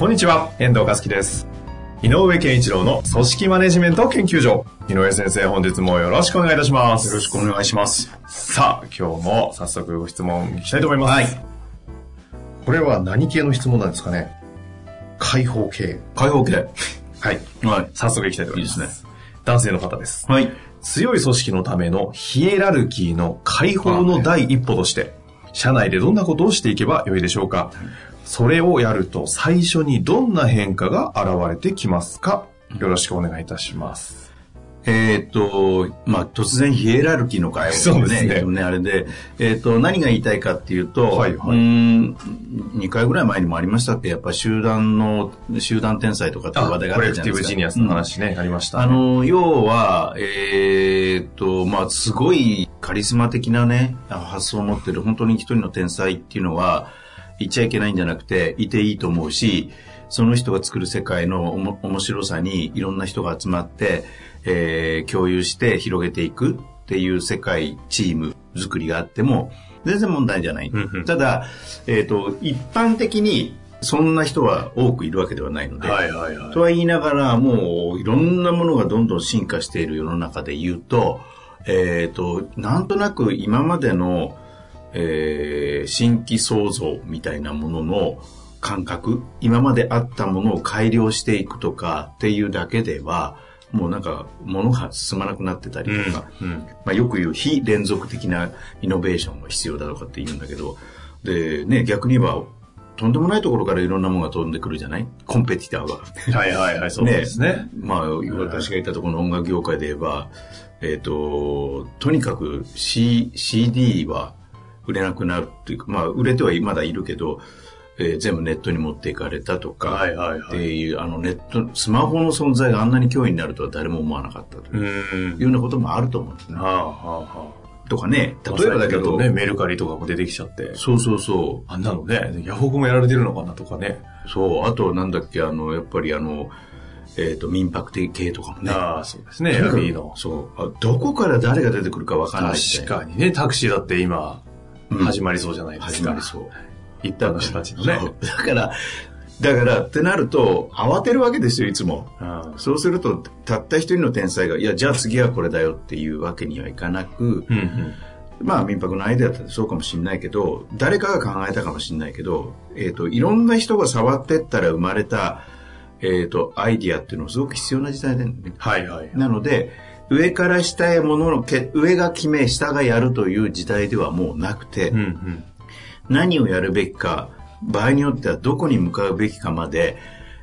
こんにちは、遠藤和樹です。井上健一郎の組織マネジメント研究所。井上先生、本日もよろしくお願いいたします。よろしくお願いします。さあ、今日も早速ご質問いきたいと思います。はい。これは何系の質問なんですかね？開放系。開放系。はい。はい。早速いきたいと思います。いいです男性の方です。はい。強い組織のためのヒエラルキーの解放の第一歩として、社内でどんなことをしていけばよいでしょうか？それをやると最初にどんな変化が現れてきますか？よろしくお願いいたします。えーっと、まあ、突然ヒエラルキーの会そうですねね、あれで、えーっと、何が言いたいかっていうと、はいはいうーん、2回ぐらい前にもありましたって、やっぱ集団の、集団天才とかって話題があコレクティブったじゃないですか。ジニアスの話ね、ありました、ね。あの、要は、えーっと、まあ、すごいカリスマ的なね、発想を持ってる本当に一人の天才っていうのは、言っちゃいけないんじゃなくて、いていいと思うし、その人が作る世界のおも面白さにいろんな人が集まって、えー共有して広げていくっていう世界、チーム作りがあっても、全然問題じゃない。ただ、えーっと、一般的にそんな人は多くいるわけではないので、はいはいはい。とは言いながら、もういろんなものがどんどん進化している世の中で言うと、えっ、と、なんとなく今までの、えー新規創造みたいなものの感覚、今まであったものを改良していくとかっていうだけでは、もうなんか物が進まなくなってたりとか、うんうんまあ、よく言う非連続的なイノベーションが必要だとかって言うんだけど、で、ね、逆に言えば、とんでもないところからいろんなものが飛んでくるじゃない？コンペティターが。はいはいはい、そうですね。まあ、私がいたところの音楽業界で言えば、えっ、と、とにかく、C、CD は売れなくなるっていうか、まあ、売れてはまだいるけど、えー全部ネットに持っていかれたとか、はいはいはいっていう、あのネット、スマホの存在があんなに脅威になるとは誰も思わなかったとういうん。ようなこともあると思うんですね。はあはあはとかね、あ。例えばだけど、ね、メルカリとかも出てきちゃって。そうそうそう、あんなのね、ヤフオクもやられてるのかなとかね。そう、あとなんだっけ、あの、やっぱりあの、えっ、と、民泊的系とかもね。ああ、そうですね、エアビーの。そうあ。どこから誰が出てくるか分からない。確かにね、タクシーだって今、うん始まりそうじゃないですか。始まりそう。一般の人たちのね。だから、だからってなると、慌てるわけですよ、いつも。うんそうすると、たった一人の天才が、いや、じゃあ次はこれだよっていうわけにはいかなく、うんうん。まあ民泊のアイデアだってそうかもしれないけど、誰かが考えたかもしれないけど、えっ、と、いろんな人が触ってったら生まれた、えっ、と、アイデアっていうのはすごく必要な時代だよね。はいはい。なので、上から下へもののけ、上が決め、下がやるという時代ではもうなくて、うんうん。何をやるべきか、場合によってはどこに向かうべきかまで、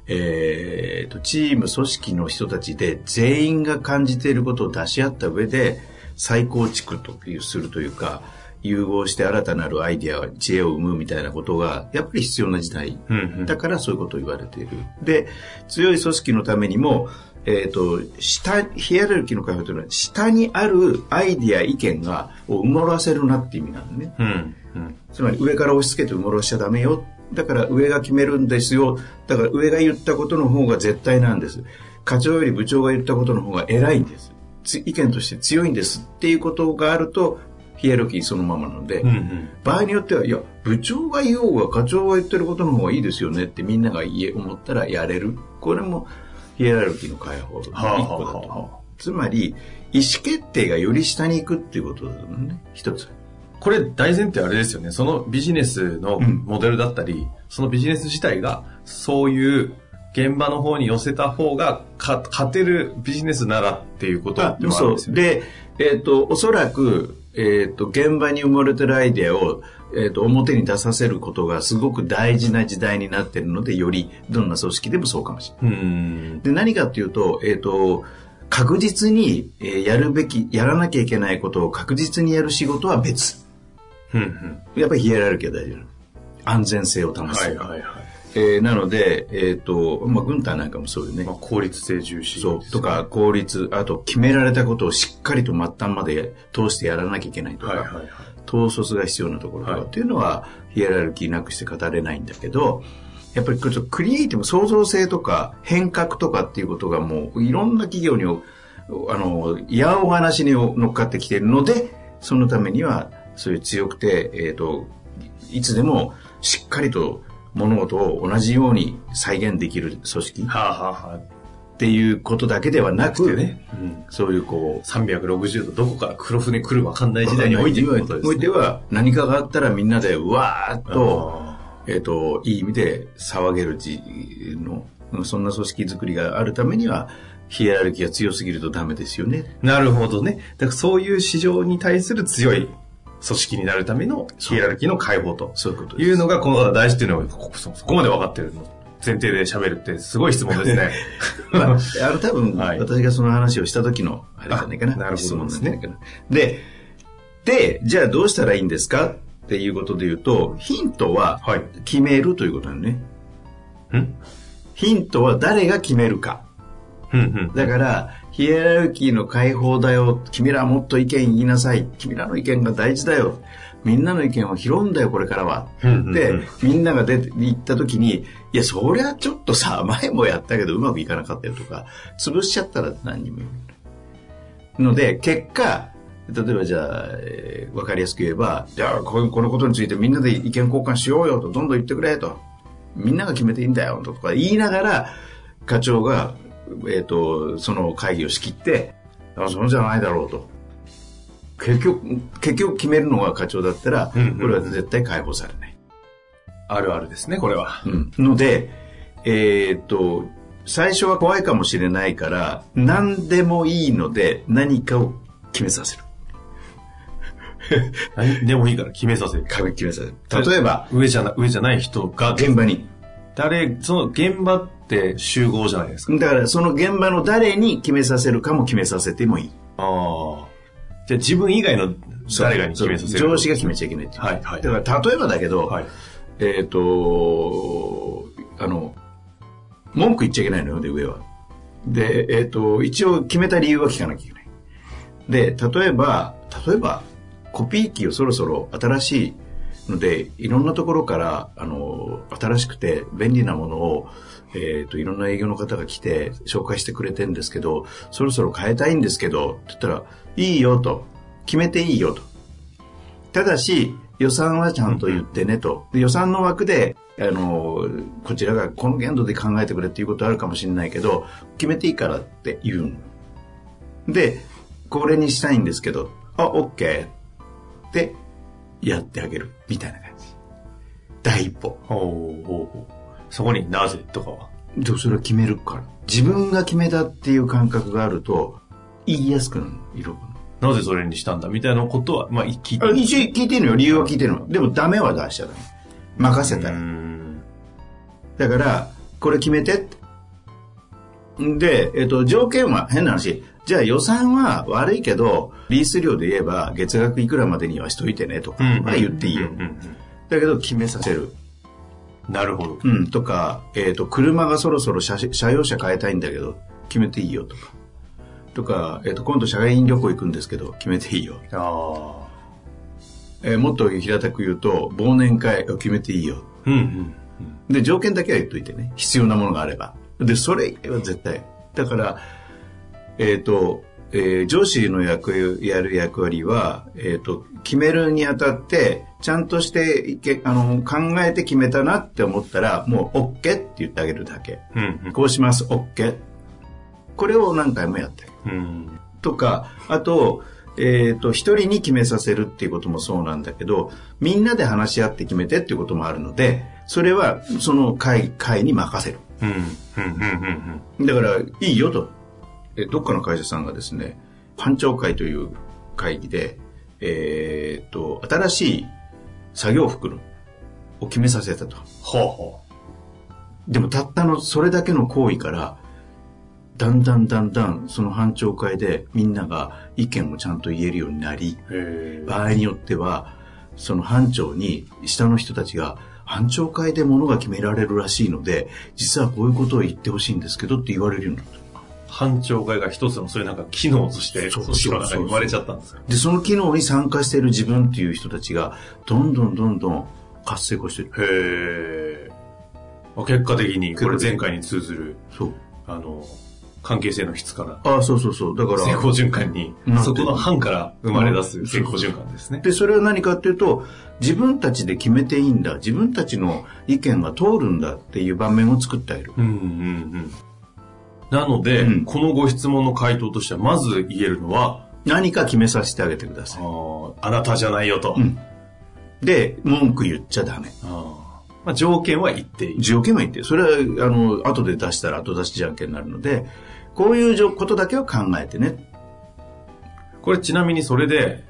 えーと、チーム、組織の人たちで全員が感じていることを出し合った上で、再構築という、するというか、融合して新たなるアイデア、知恵を生むみたいなことが、やっぱり必要な時代。だからそういうことを言われている。で、強い組織のためにも、えっ、と、下、ヒエラルキーの開放というのは、下にあるアイディア、意見が、を埋もらせるなっていう意味なのね。うんうん。つまり上から押し付けて埋もらしちゃダメよ。だから上が決めるんですよ。だから上が言ったことの方が絶対なんです。課長より部長が言ったことの方が偉いんです。つ意見として強いんですっていうことがあると、ヒエラルキーそのままなので、うんうん。場合によっては、いや、部長が言おうが課長が言ってることの方がいいですよねってみんなが言え、思ったらやれる。これもヒエラルキーの解放の一個だとはあはあ。つまり、意思決定がより下に行くっていうことだと思うね。一つ。これ大前提あれですよね。そのビジネスのうんモデルだったり、そのビジネス自体がそういう現場の方に寄せた方がか勝てるビジネスならっていうことでもあるんですよね。で、えっ、と、おそらく、えっ、と、現場に埋もれてるアイデアを、えっ、と、表に出させることがすごく大事な時代になってるので、より、どんな組織でもそうかもしれない。うん。で、何かっていうと、えっ、と、確実に、えーやるべき、やらなきゃいけないことを確実にやる仕事は別。うんうん。やっぱりヒエラルキーは大事なの。安全性を保つ。はいはいはい。えーなので、えっ、と、まあ、軍隊なんかもそうよね。まあ、効率性重視。そう、とか、効率、あと、決められたことをしっかりと末端まで通してやらなきゃいけないとか、はいはいはい。統率が必要なところとかはいっていうのは、ヒエラルキーなくして語れないんだけど、やっぱりちょっとクリエイティブ、創造性とか変革とかっていうことがもういろんな企業に、あの、やお話に乗っかってきているので、そのためには、そういう強くて、えっ、と、いつでもしっかりと物事を同じように再現できる組織っはあ、はあはあ、ていうことだけではなく、てね。うん。そういうこう、360度どこから黒船来るわかんない時代においてってことですね。おいては何かがあったらみんなでうわーっと、あえっ、と、いい意味で騒げるじの、そんな組織づくりがあるためには、ヒエラルキーが強すぎるとダメですよね。ーなるほどね。だからそういう市場に対する強い組織になるためのヒエラルキーの解放とそういうことです。いうのがこの大事っていうのがここそそこまで分かってるの。前提で喋るってすごい質問ですね。まあ、あの多分、はい私がその話をした時の、あれじゃないかな。あなるほど質問なんじゃないかな。で、で、じゃあどうしたらいいんですかっていうことで言うと、ヒントははい。決めるということなのね。ん？ヒントは誰が決めるか。だから、ヒエラルキーの解放だよ。君らはもっと意見言いなさい。君らの意見が大事だよ。みんなの意見を拾うんだよ、これからは。で、みんなが出て行った時に、いや、そりゃちょっとさ、前もやったけどうまくいかなかったよとか、潰しちゃったら何にも言えない。ので、結果、例えばじゃあ、えーわかりやすく言えば、じゃあここのことについてみんなで意見交換しようよと、どんどん言ってくれと。みんなが決めていいんだよとか言いながら、課長が、えっ、と、その会議を仕切って、あ、そうじゃないだろうと。結局、結局決めるのが課長だったら、うんうんこれは絶対解放されない。あるあるですね、これは。うんので、えっ、と、最初は怖いかもしれないから、何でもいいので何かを決めさせる。何でもいいから決めさせる。壁決めさせる。例えば、上じゃな、上じゃない人が、現場に。誰、その現場って集合じゃないですか。だから、その現場の誰に決めさせるかも決めさせてもいい。ああ。じゃあ自分以外の誰がに決めさせる上司が決めちゃいけないはいはいだから、例えばだけど、はい。えっ、と、あの、文句言っちゃいけないのよ、で、上は。で、えっ、と、一応決めた理由は聞かなきゃいけない。で、例えば、例えば、コピー機をそろそろ新しいので、いろんなところから、あの、新しくて便利なものを、えっ、と、いろんな営業の方が来て紹介してくれてんですけど、そろそろ変えたいんですけど、って言ったら、いいよと、決めていいよと。ただし、予算はちゃんと言ってねと。予算の枠で、あの、こちらがこの限度で考えてくれっていうことあるかもしれないけど、決めていいからって言うの。で、これにしたいんですけど、あ、OK ってやってあげる。みたいな感じ。第一歩。ほうほうほうそこになぜ？とかは。でもそれは決めるから。自分が決めたっていう感覚があると、言いやすくなるの。いろなぜそれにしたんだ？みたいなことは、まあ、聞いてあ一応聞いてるのよ。理由は聞いてるの。でもダメは出しちゃダメ。任せたうら。ん。だから、これ決めてって。んで、えっと、条件は変な話。じゃあ予算は悪いけど、リース料で言えば月額いくらまでにはしといてねとか、まあ言っていいよだけど決めさせる。なるほど。うん、とか、えっ、と、車がそろそろ車車用車変えたいんだけど、決めていいよとか。とか、えっ、と、今度社外旅行行くんですけど、決めていいよ。ああ。えーもっと平たく言うと、忘年会を決めていいよ。うんうん。で、条件だけは言っといてね。必要なものがあれば。で、それ以外は絶対。だから、えっ、と、えー上司の役、やる役割は、えっ、と、決めるにあたって、ちゃんとしていけ、あの、考えて決めたなって思ったら、もう OK って言ってあげるだけ。うんうん。こうします、OK。これを何回もやってる。うん。とか、あと、えっ、と、一人に決めさせるっていうこともそうなんだけど、みんなで話し合って決めてっていうこともあるので、それはその会、会に任せる。うん。うん。うん。うん。だから、いいよと。えどっかの会社さんがですね、班長会という会議で、えっ、と、新しい作業服を決めさせたと。ほうほでもたったのそれだけの行為から、だんだんだんだんその班長会でみんなが意見をちゃんと言えるようになり。場合によっては、その班長に下の人たちが、班長会でものが決められるらしいので、実はこういうことを言ってほしいんですけどって言われるようになった。班長会が一つのそういうなんか機能として、そう組織の中に生まれちゃったんですよ。で、その機能に参加している自分っていう人たちが、どんどんどんどん活性化してる。へー。結果的に、これ前回に通ずる、そう。あの、関係性の質から、ああ、そうそうそう。だから、成功循環にそこの班から生まれ出すうん成功循環ですね。で、それは何かっていうと、自分たちで決めていいんだ、自分たちの意見が通るんだっていう場面を作ってあげる。うんうんうん。なので、うんこのご質問の回答としては、まず言えるのは、何か決めさせてあげてくださあい。ーあなたじゃないよと。うんで、文句言っちゃダメ。あーまあ、条件は言っていい。条件は言って。それは、あの、後で出したら後出しじゃんけんになるので、こういうじょことだけは考えてね。これちなみにそれで、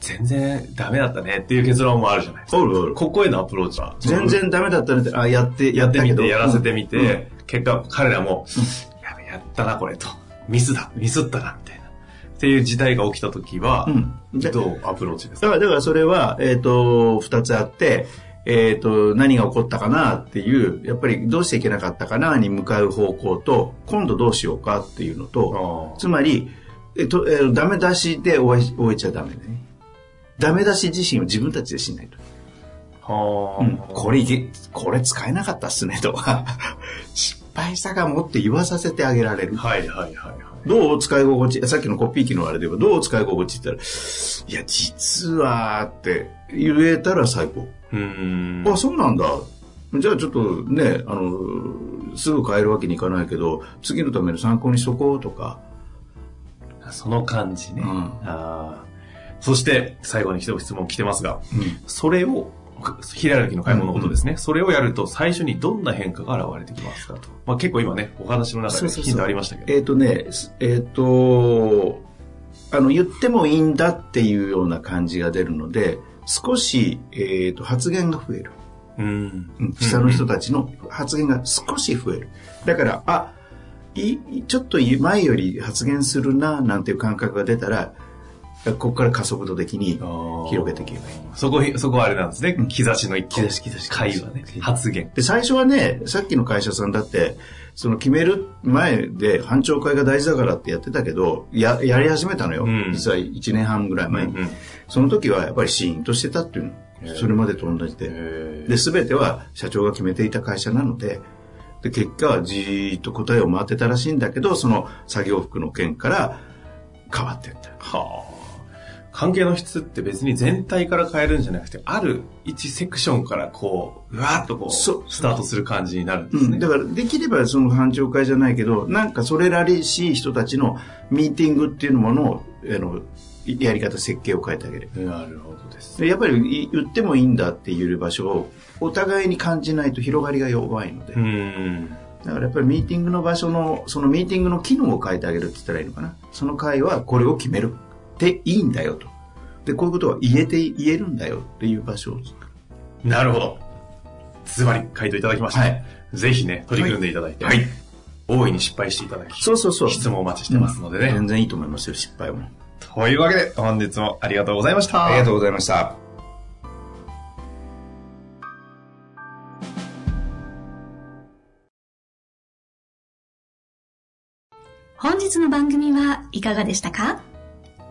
全然ダメだったねっていう結論もあるじゃないですか。おるおる。ここへのアプローチは。全然ダメだったねって、あ、やって、やってみて、やらせてみて、うん結果、彼らも、やべ、やったな、これと。ミスだ、ミスったな、みたいな。っていう時代が起きたときは、どうアプローチですか？だから、だからそれは、えっ、と、二つあって、えっ、と、何が起こったかなっていう、やっぱりどうしていけなかったかなに向かう方向と、今度どうしようかっていうのと、あつまり、えっと、えーダメ出しで終え終えちゃダメね。ダメ出し自身を自分たちでしないと。うん、これいけ、これ使えなかったっすねとか、失敗したかもって言わさせてあげられる。はいはいはいはい。どう使い心地、さっきのコピー機のあれで言えば、どう使い心地って言ったら、いや、実はって言えたら最高。うーん。あ、そうなんだ。じゃあちょっとね、あの、すぐ変えるわけにいかないけど、次のための参考にしとこうとか。その感じね。うんあーそして、最後に一質問来てますが、うんそれを、ヒララキの買い物のことですね。それをやると最初にどんな変化が現れてきますかと。まあ結構今ね、お話の中でヒントありましたけど。えっ、とね、すえっ、と、あの、言ってもいいんだっていうような感じが出るので、少し、えっ、と、発言が増える。うん。うん下の人たちの発言が少し増える。だから、あ、いいちょっと前より発言するな、なんていう感覚が出たら、ここから加速度的に広げていけばいい。そこ、そこはあれなんですね。兆しの一個。兆し兆し会話ね。発言。で、最初はね、さっきの会社さんだって、その決める前で班長会が大事だからってやってたけど、や、やり始めたのよ。うん実は1年半ぐらい前に。うんうんその時はやっぱりシーンとしてたっていうの。それまでと同じで。で、すべては社長が決めていた会社なので、で、結果はじーっと答えを回ってたらしいんだけど、その作業服の件から変わっていった。はあ。関係の質って別に全体から変えるんじゃなくて、ある一セクションからこう、うわーっとこう、スタートする感じになるんですね。うん、だからできればその班長会じゃないけどなんかそれらしい人たちのミーティングっていうものをあのやり方設計を変えてあげるなるほどです。でやっぱりい言ってもいいんだっていう場所をお互いに感じないと広がりが弱いので、うん。だからやっぱりミーティングの場所のそのミーティングの機能を変えてあげるって言ったらいいのかなその会はこれを決めるっていいんだよと。でこういうことは言えて言えるんだよっていう場所を。作るなるほど。ズバリ回答いただきました。はい。ぜひね、取り組んでいただいて、はい。大いに失敗していただき、そうそうそう。質問お待ちしてますのでね。全然いいと思いますよ失敗も。というわけで、本日もありがとうございました。ありがとうございました。本日の番組はいかがでしたか？